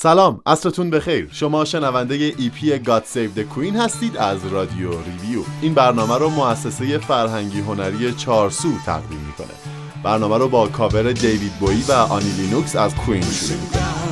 سلام عصرتون بخیر. شما شنونده EP God Save the Queen هستید از رادیو Review. این برنامه رو مؤسسه فرهنگی هنری چارسو تقدیم می‌کنه. برنامه رو با کاور دیوید بویی و آنی لنوکس از کوین شروع می‌کنه.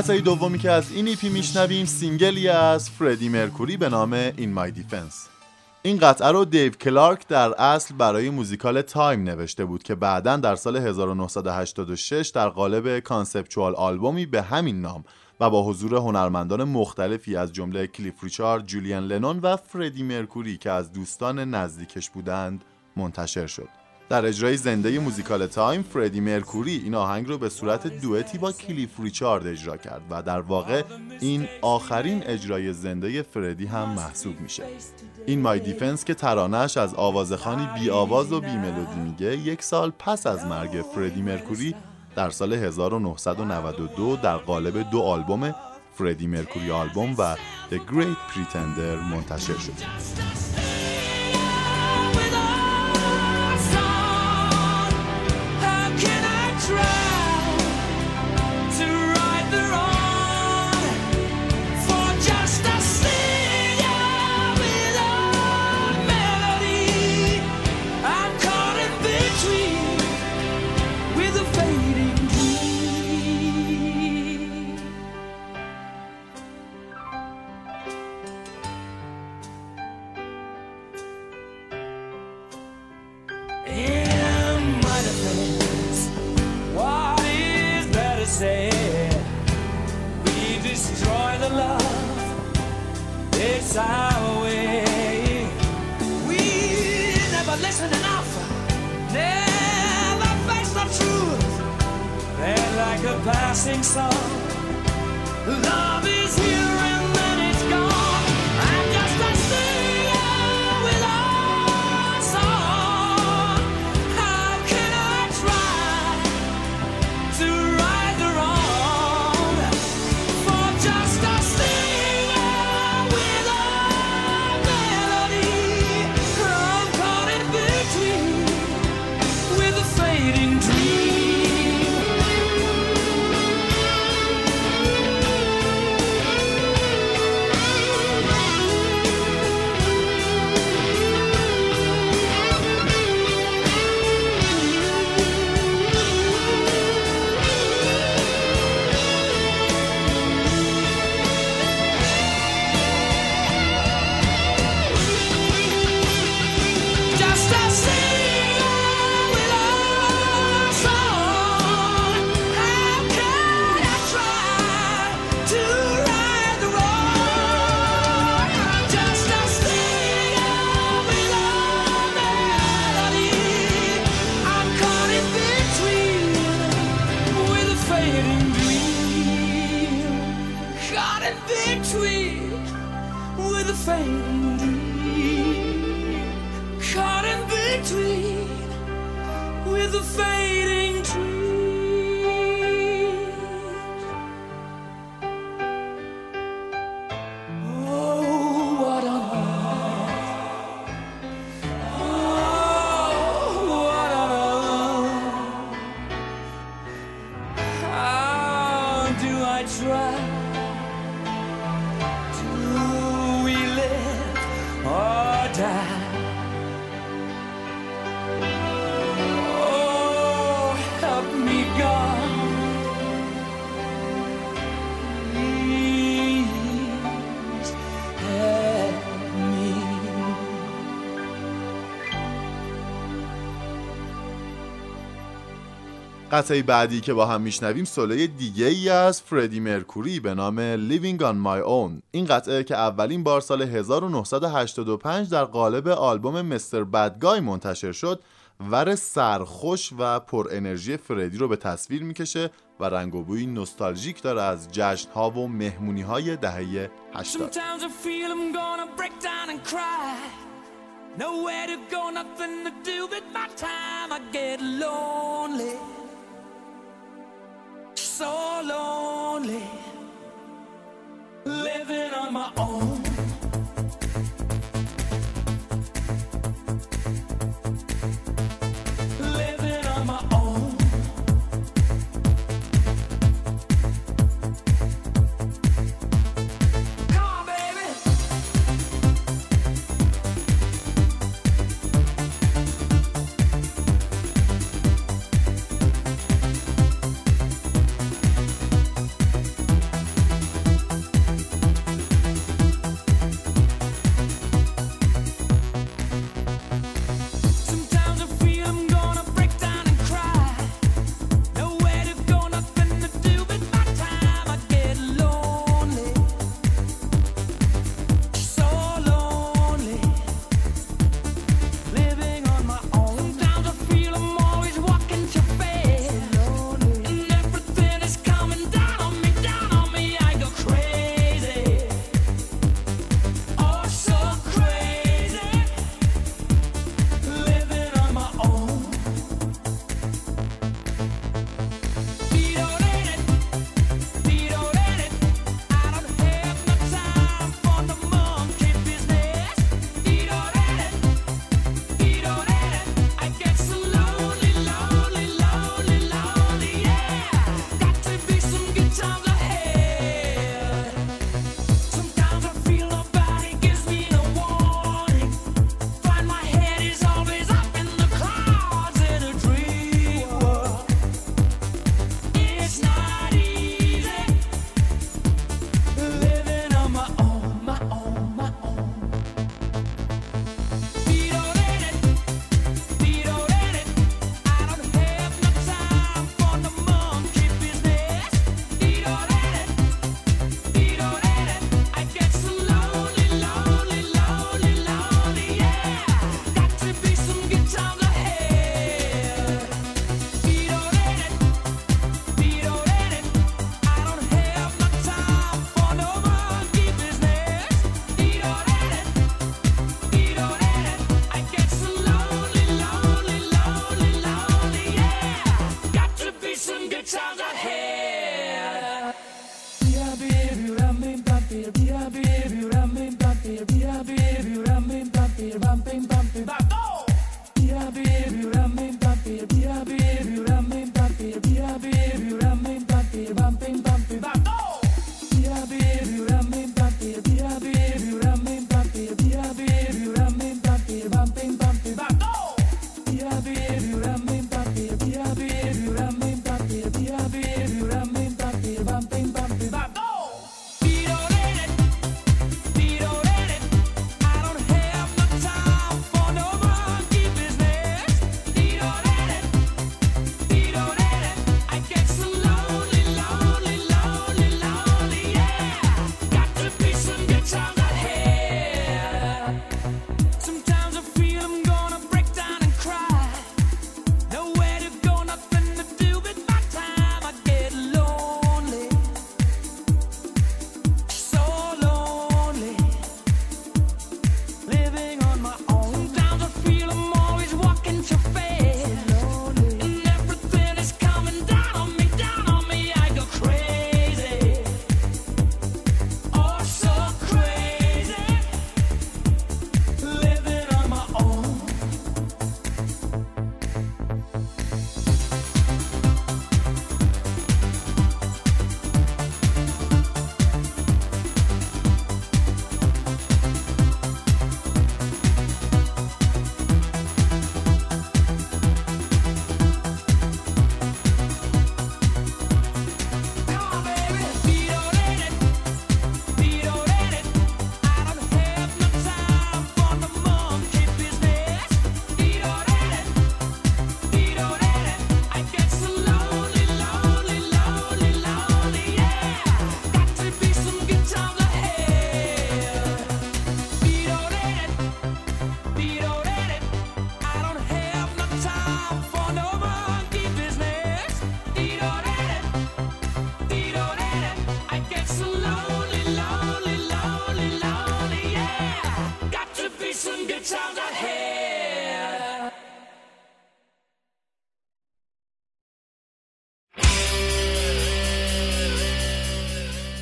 قطعه دومی که از این EP میشنویم single ی از فردی مرکوری به نام In My Defence این قطعه رو دیو کلارک در اصل برای موزیکال Time نوشته بود که بعدا در سال 1986 در قالب conceptual album ی به همین نام و با حضور هنرمندان مختلفی از جمله کلیف ریچارد، جولیان لنون و فردی مرکوری که از دوستان نزدیکش بودند منتشر شد. در اجرای زنده موزیکال Time فردی مرکوری این آهنگ رو به صورت دوئتی با کلیف ریچارد اجرا کرد و در واقع این آخرین اجرای زنده فردی هم محسوب میشه. In My Defence که ترانش از آوازخانی بی آواز و بی ملودی میگه یک سال پس از مرگ فردی مرکوری در سال 1992 در قالب دو آلبوم Freddie Mercury Album و The Great Pretender منتشر شد. Listen enough. Never face the truth. They're like a passing song. Love قطعه بعدی که با هم میشنویم سوله دیگه ای از فردی مرکوری به نام Living on My Own این قطعه که اولین بار سال 1985 در قالب آلبوم مستر بدگای منتشر شد ور سرخوش و پر انرژی فردی رو به تصویر می‌کشه و رنگ و بوی نوستالژیک داره از جشن ها و مهمونی های دهه 80 Sometimes I feel I'm gonna break down and cry. Nowhere to go, nothing to do with my time. I get lonely, so lonely, living on my own.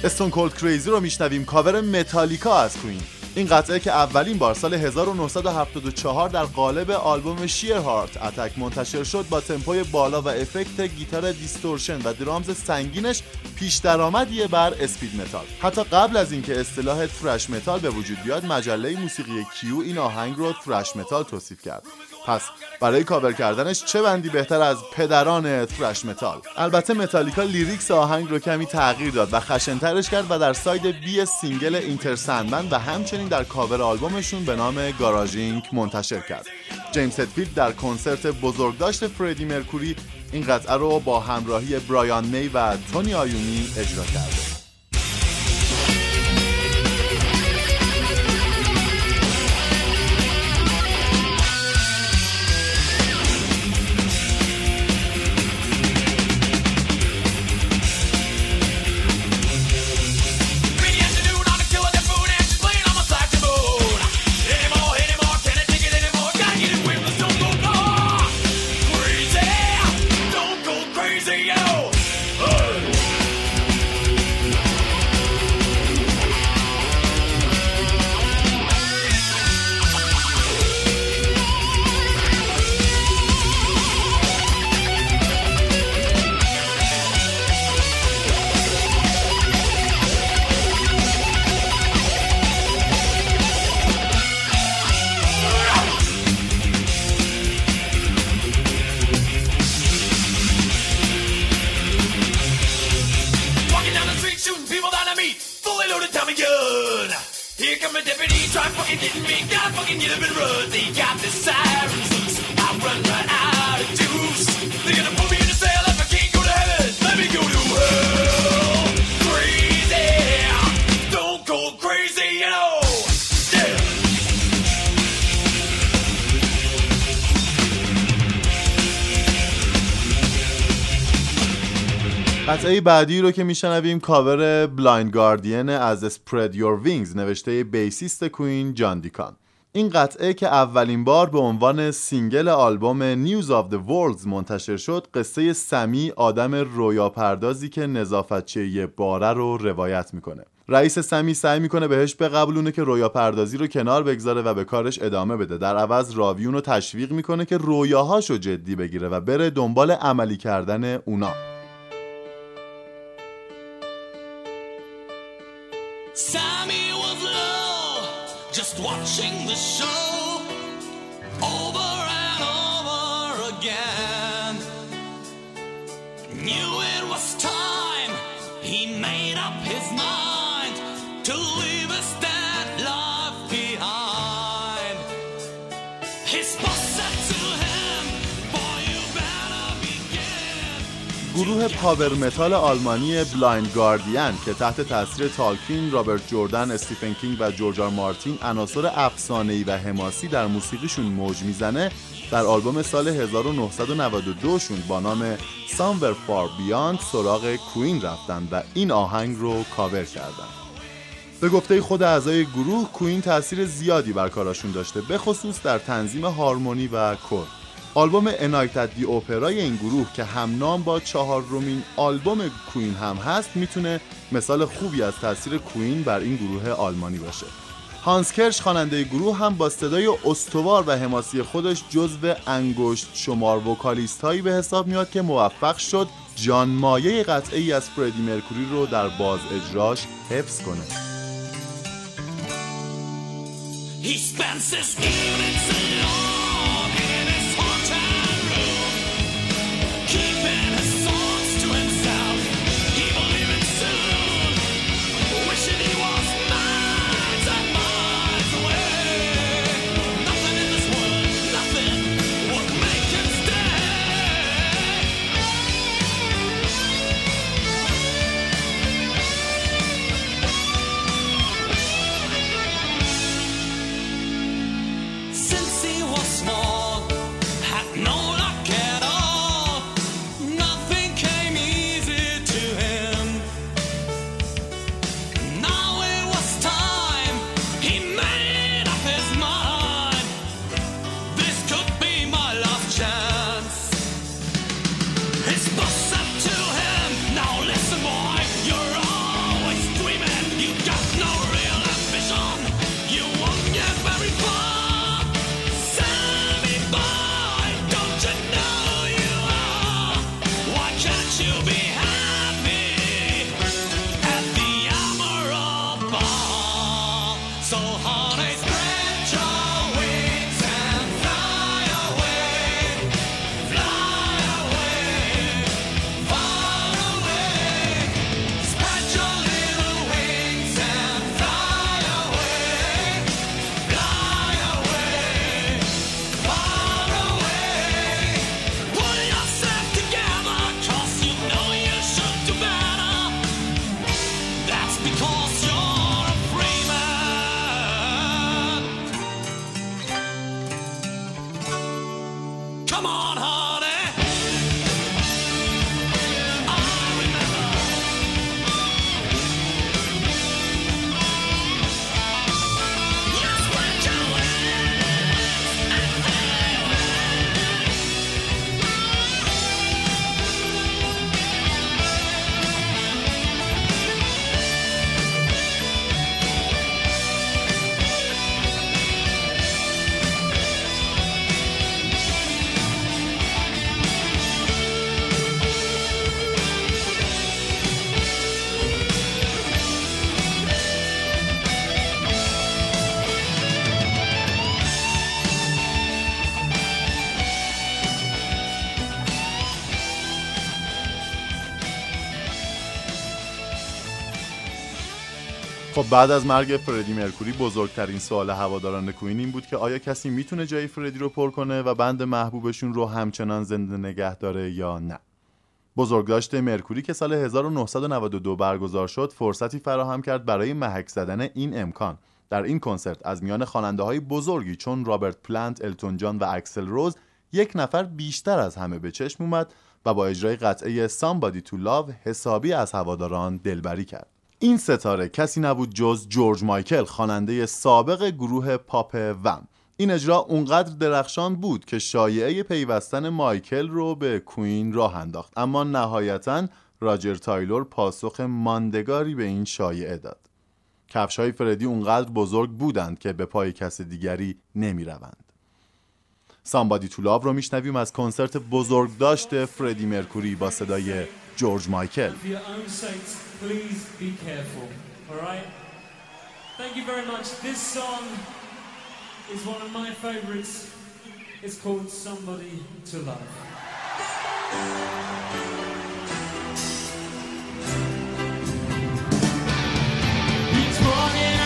Stone Cold Crazy رو میشنویم. کاور متالیکا از کوین. این قطعه که اولین بار سال 1974 در قالب آلبوم Sheer Heart Attack منتشر شد با تمپوی بالا و افکت گیتار distortion و drums سنگینش پیش درآمدیه بر speed metal حتی قبل از اینکه اصطلاح thrash metal به وجود بیاد مجله موسیقی Q این آهنگ رو thrash metal توصیف کرد. پس برای کاور کردنش چه band ی بهتر از پدران thrash metal؟ البته متالیکا lyrics آهنگ رو کمی تغییر داد و خشنترش کرد و در side B single Enter Sandman و همچنین در cover album شون به نام Garage Inc منتشر کرد. جیمز هتفیلد در کنسرت بزرگداشت فردی مرکوری این قطعه رو با همراهی برایان می و تونی آیونی اجرا کرده قطعه بعدی رو که میشنویم کاور بلایند گاردین از Spread Your Wings نوشته bassist کوین جان دیکن این قطعه که اولین بار به عنوان single آلبوم News of the World منتشر شد قصه سمی آدم رویاپردازی که نظافتچی یه باره رو روایت می‌کنه. رئیس سمی سعی می‌کنه بهش بقبولونه که رویا پردازی رو کنار بگذاره و به کارش ادامه بده. در عوض راوی اون رو تشویق می‌کنه که رویاهاشو جدی بگیره و بره دنبال عملی کردن اونا. Sammy was low, just watching the show گروه power metal آلمانی بلایند گاردین که تحت تاثیر تالکین، رابرت جردن، استیفن کینگ و جورج آر مارتین عناصر افسانه‌ای و حماسی در موسیقیشون موج می‌زنه در آلبوم سال 1992 شون با نام Somewhere Far Beyond سراغ کوین رفتن و این آهنگ رو کاور کردن. به گفته خود اعضای گروه کوین تاثیر زیادی بر کاراشون داشته به خصوص در تنظیم هارمونی و کر آلبوم انایتد دی اوپرای این گروه که همنام با چهارمین آلبوم کوین هم هست می‌تونه مثال خوبی از تاثیر کوین بر این گروه آلمانی باشه. هانس کرش خواننده گروه هم با صدای استوار و حماسی خودش جزو انگشت شمار وکالیست هایی به حساب میاد که موفق شد جان مایه قطعه ای از فردی مرکوری رو در باز اجراش حفظ کنه. He بعد از مرگ فردی مرکوری بزرگترین سوال هواداران کوین این بود که آیا کسی می‌تونه جای فردی رو پر کنه و band محبوبشون رو همچنان زنده نگه داره یا نه؟ بزرگداشت مرکوری که سال 1992 برگزار شد فرصتی فراهم کرد برای محک زدن این امکان. در این کنسرت از میان خواننده های بزرگی چون رابرت پلنت، التون جان و اکسل روز یک نفر بیشتر از همه به چشم اومد و با اجرای قطعه Somebody to Love حسابی از هواداران دلبری کرد. این ستاره کسی نبود جز جورج مایکل خواننده سابق گروه پاپ وم. این اجرا اونقدر درخشان بود که شایعه پیوستن مایکل رو به کوین راه انداخت. اما نهایتا راجر تایلور پاسخ ماندگاری به این شایعه داد. کفش های فردی اونقدر بزرگ بودند که به پای کس دیگری نمی روند. Somebody to Love رو میشنویم از کنسرت بزرگداشت فردی مرکوری با صدای George Michael. For your own sakes, please be careful, all right? Thank you very much. This song is one of my favorites. It's called Somebody to Love. morning.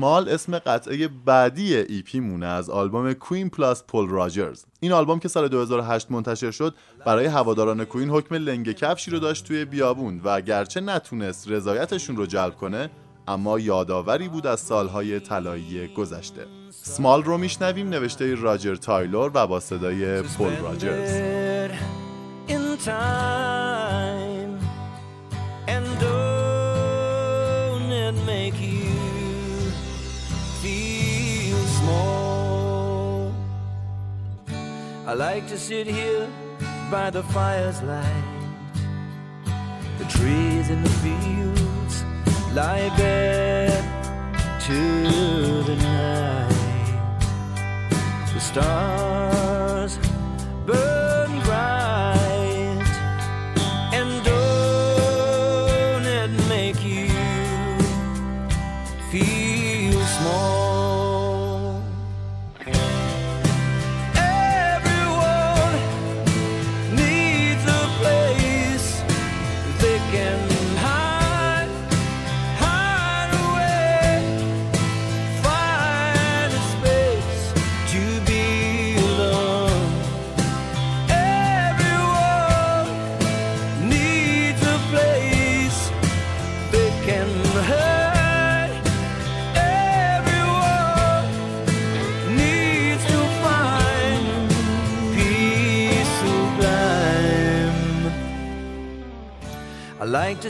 سمال اسم قطعه بعدی EP مونه از آلبوم کوین plus پول راجرز این آلبوم که سال 2008 منتشر شد برای هواداران کوین حکم لنگ کفشی رو داشت توی بیابون و گرچه نتونست رضایتشون رو جلب کنه اما یادآوری بود از سالهای طلایی گذشته. سمال رو میشنویم نوشته راجر تایلور و با صدای پول راجرز I like to sit here by the fire's light the trees in the fields lie bare to the night. The stars burn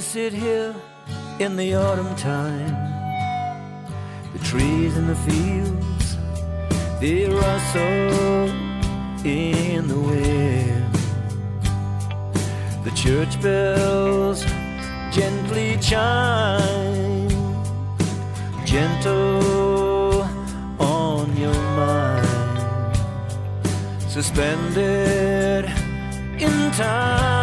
to sit here in the autumn time. The trees in the fields they rustle in the wind. The church bells gently chime gentle on your mind. Suspended in time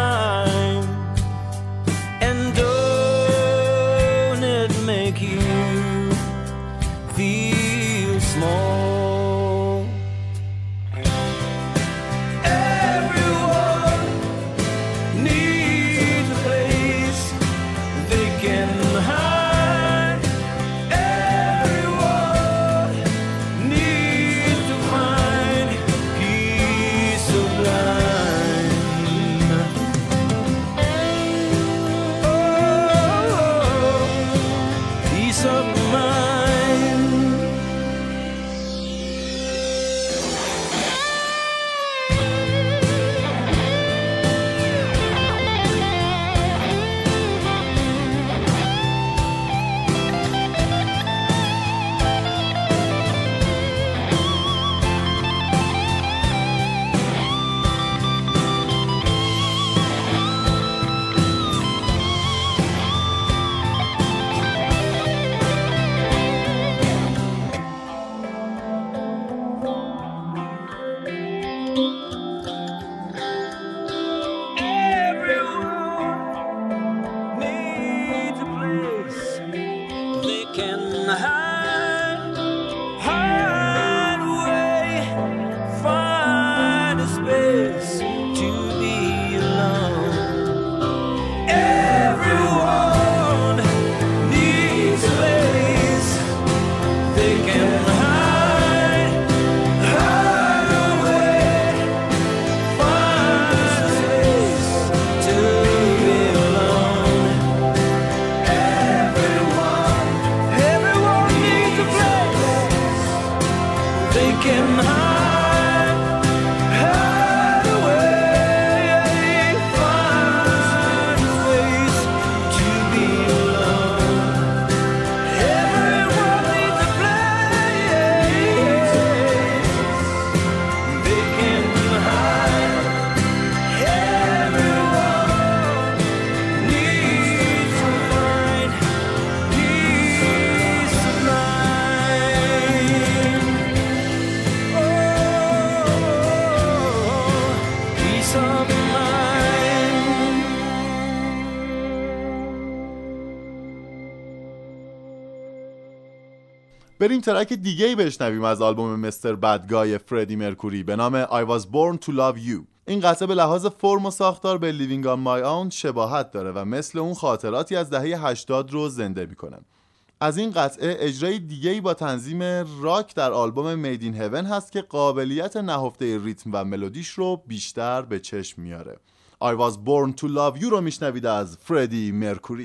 بریم ترک دیگه ای بشنویم از آلبوم مستر بدگای فردی مرکوری به نام I was born to love you. این قطعه به لحاظ فرم و ساختار به Living on My Own شباهت داره و مثل اون خاطراتی از دهه 80 رو زنده می‌کنه. از این قطعه اجرای دیگه‌ای با تنظیم راک در آلبوم میدین هون هست که قابلیت نهفته ریتم و ملودیش رو بیشتر به چشم میاره. I was born to love you رو میشنوید از فردی مرکوری.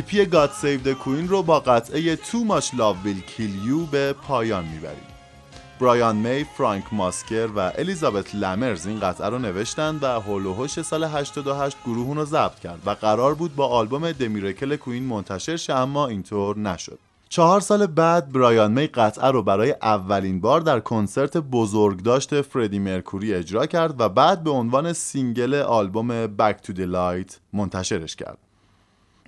EP God Save the Queen رو با قطعه Too Much Love Will Kill You به پایان می‌بریم. برایان می، فرانک ماسکر و الیزابت لمرز این قطعه رو نوشتند و حول و حوش سال 88 گروه اون رو ضبط کرد و قرار بود با آلبوم The Miracle کوین منتشر شه اما اینطور نشد. چهار سال بعد برایان می قطعه رو برای اولین بار در کنسرت بزرگداشت فردی مرکوری اجرا کرد و بعد به عنوان single آلبوم Back to the Light منتشرش کرد.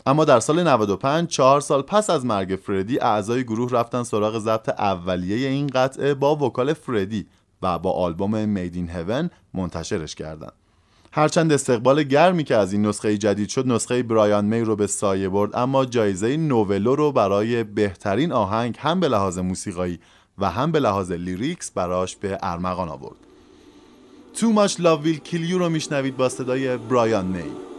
اما در سال 95 چهار سال پس از مرگ فردی اعضای گروه رفتن سراغ ضبط اولیه این قطعه با vocal فردی و با آلبوم Made in Heaven منتشرش کردند. هرچند استقبال گرمی که از این نسخه جدید شد نسخه برایان می رو به سایه برد اما جایزه نوولو رو برای بهترین آهنگ هم به لحاظ موسیقایی و هم به لحاظ lyrics براش به ارمغان آورد Too Much Love Will Kill You رو میشنوید با صدای برایان می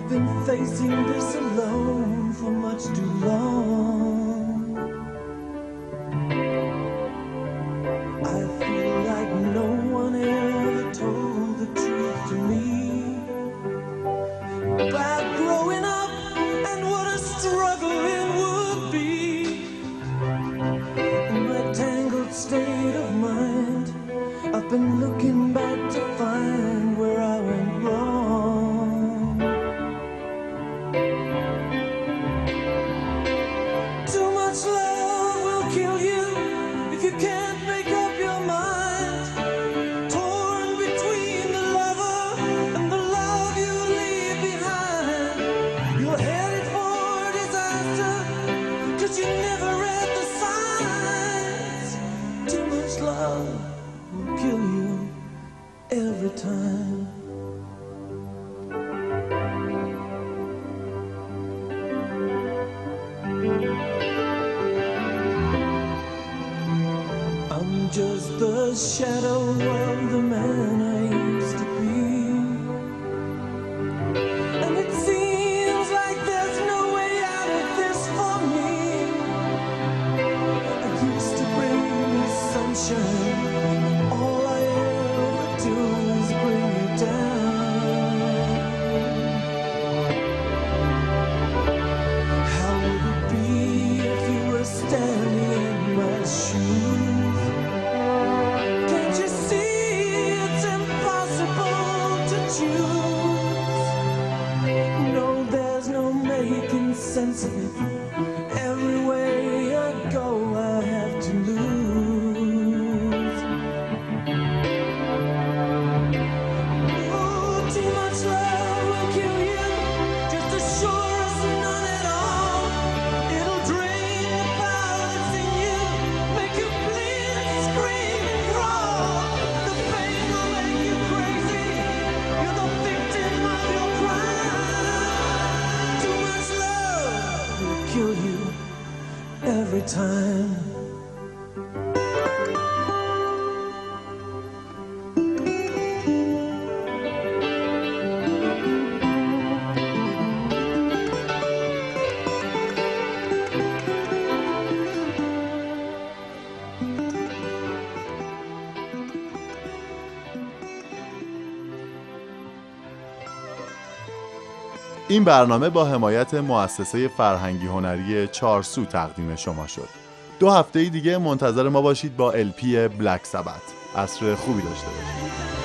I've been facing this alone for much too long. of the man I used to be. And it seems like there's no way out of this for me. I used to bring you sunshine. این برنامه با حمایت مؤسسه فرهنگی هنری چارسو تقدیم شما شد. دو هفته دیگه منتظر ما باشید با الپی بلک سبت. عصر خوبی داشته باشید.